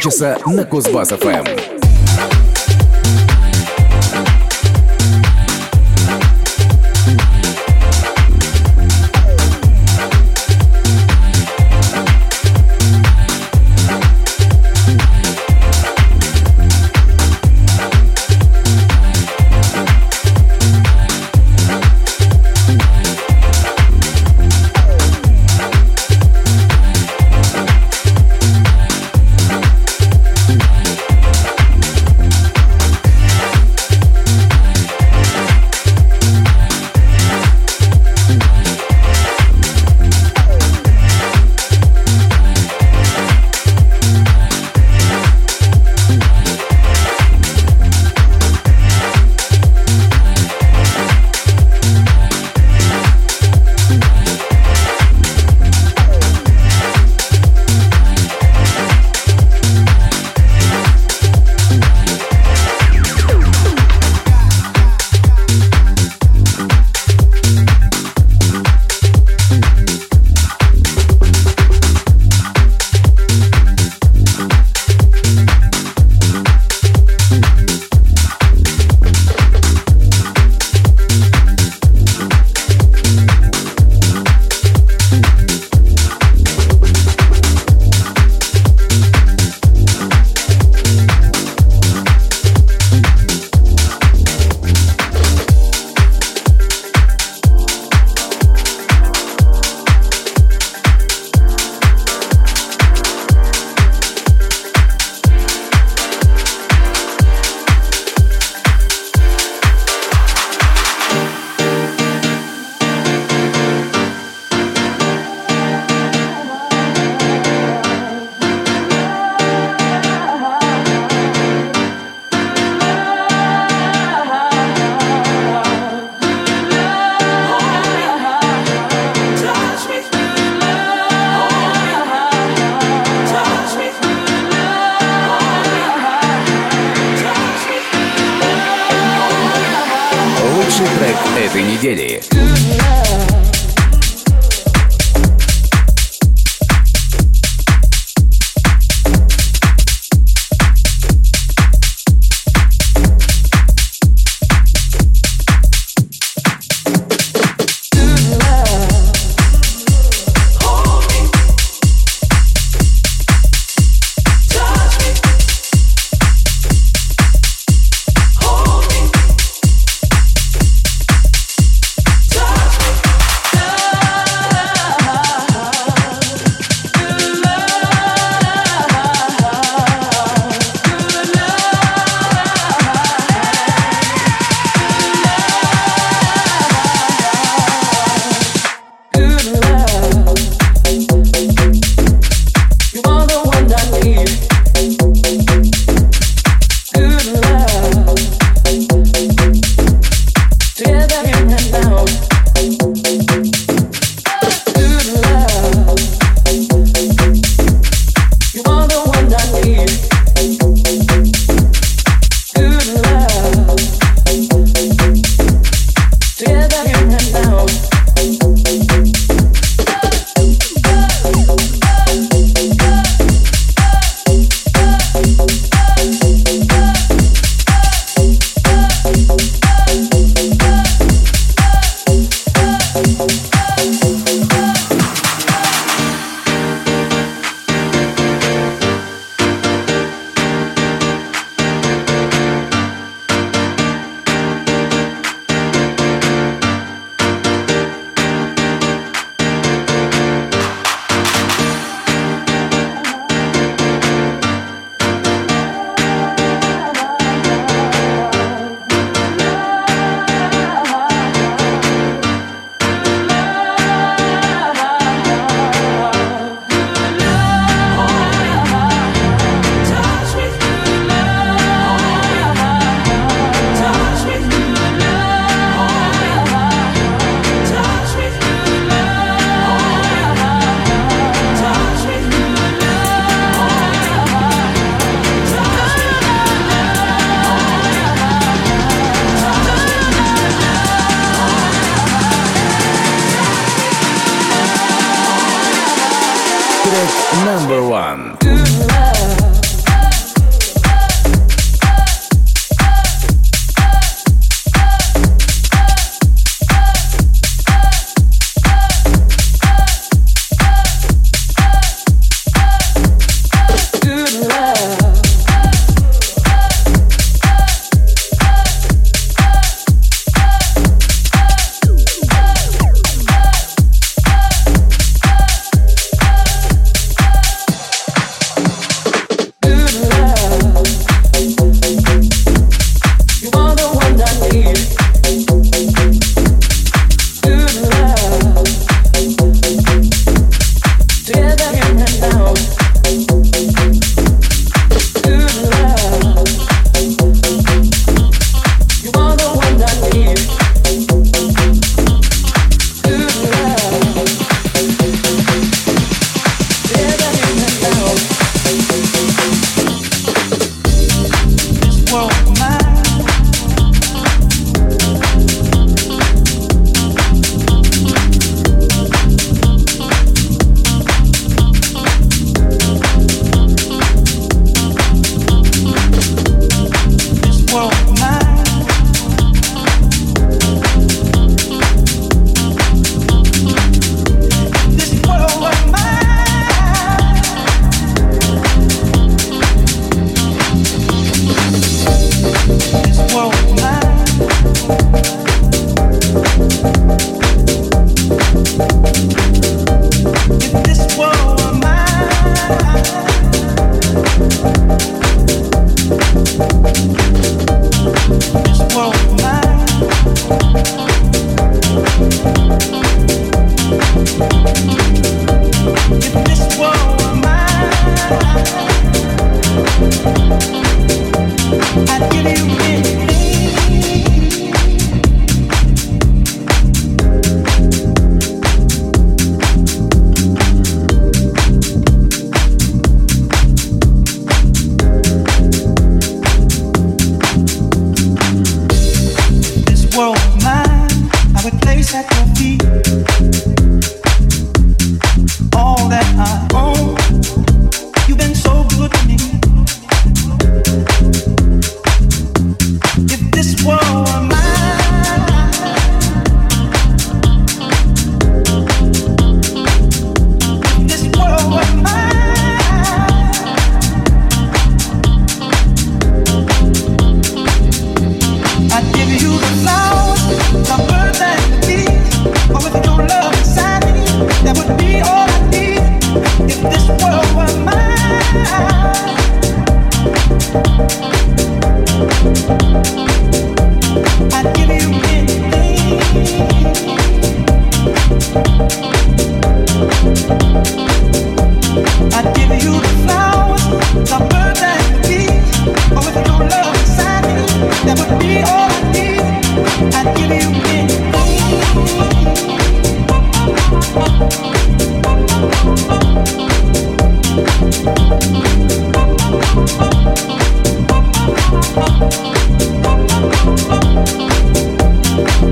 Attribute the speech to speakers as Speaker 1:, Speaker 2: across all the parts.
Speaker 1: диджея Санчеса на Кузбасс-ФМ.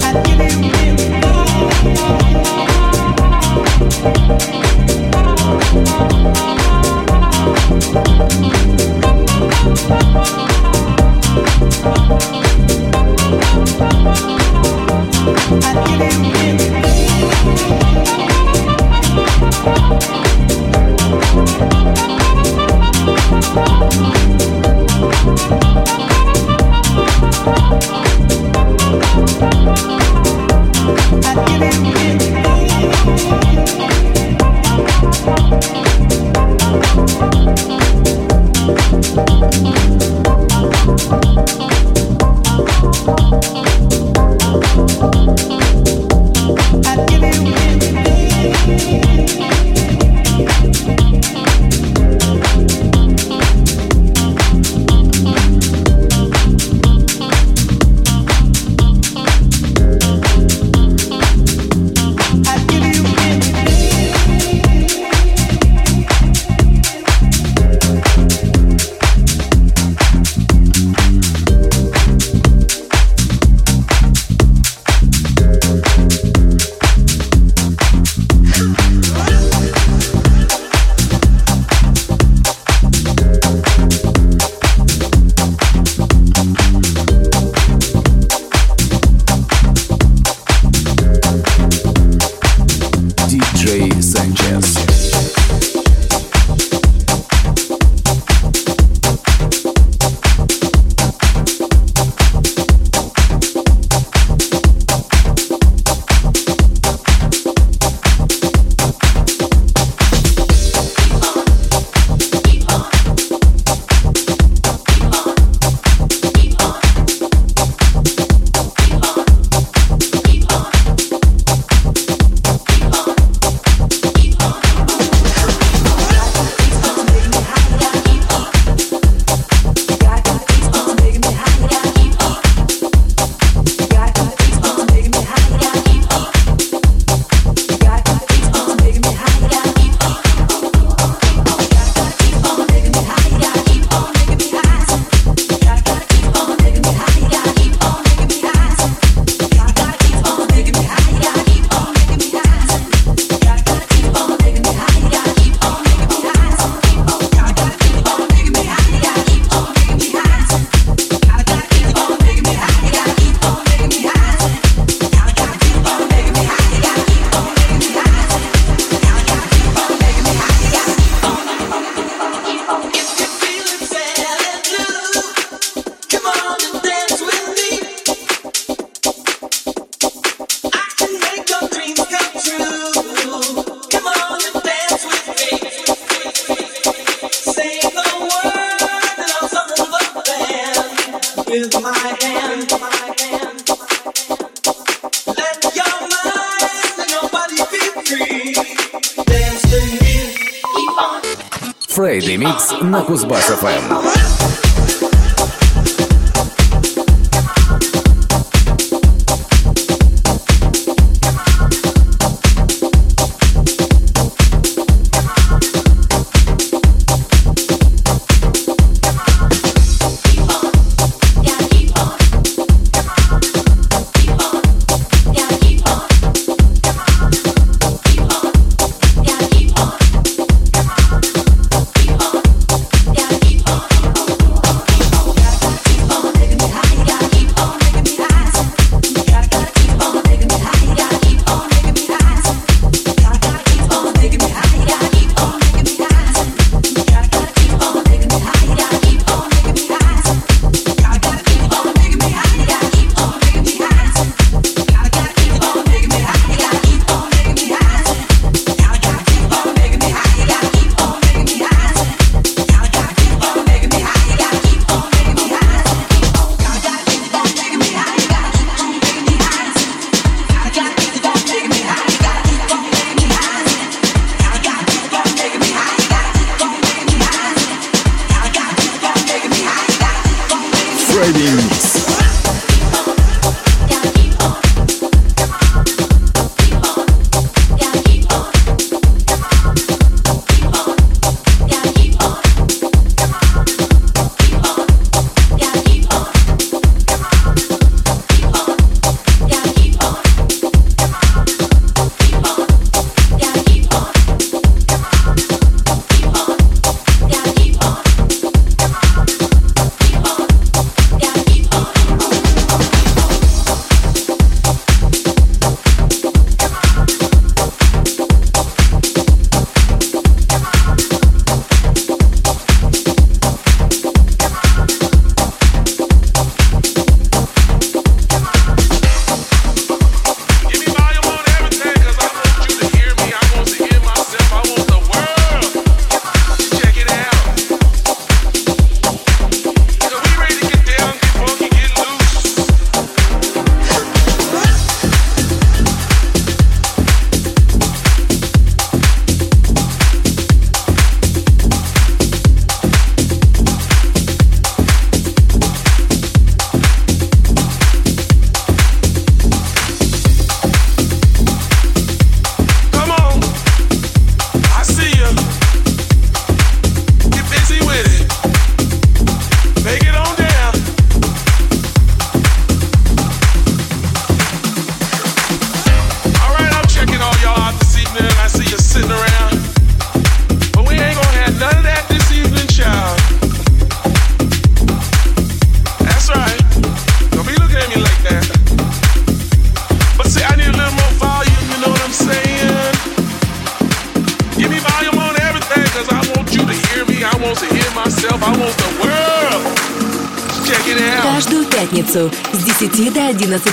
Speaker 2: I give you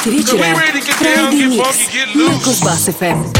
Speaker 2: Queria tirar. Pra e Marcos Bassi
Speaker 3: Femme.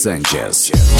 Speaker 3: Sanchez.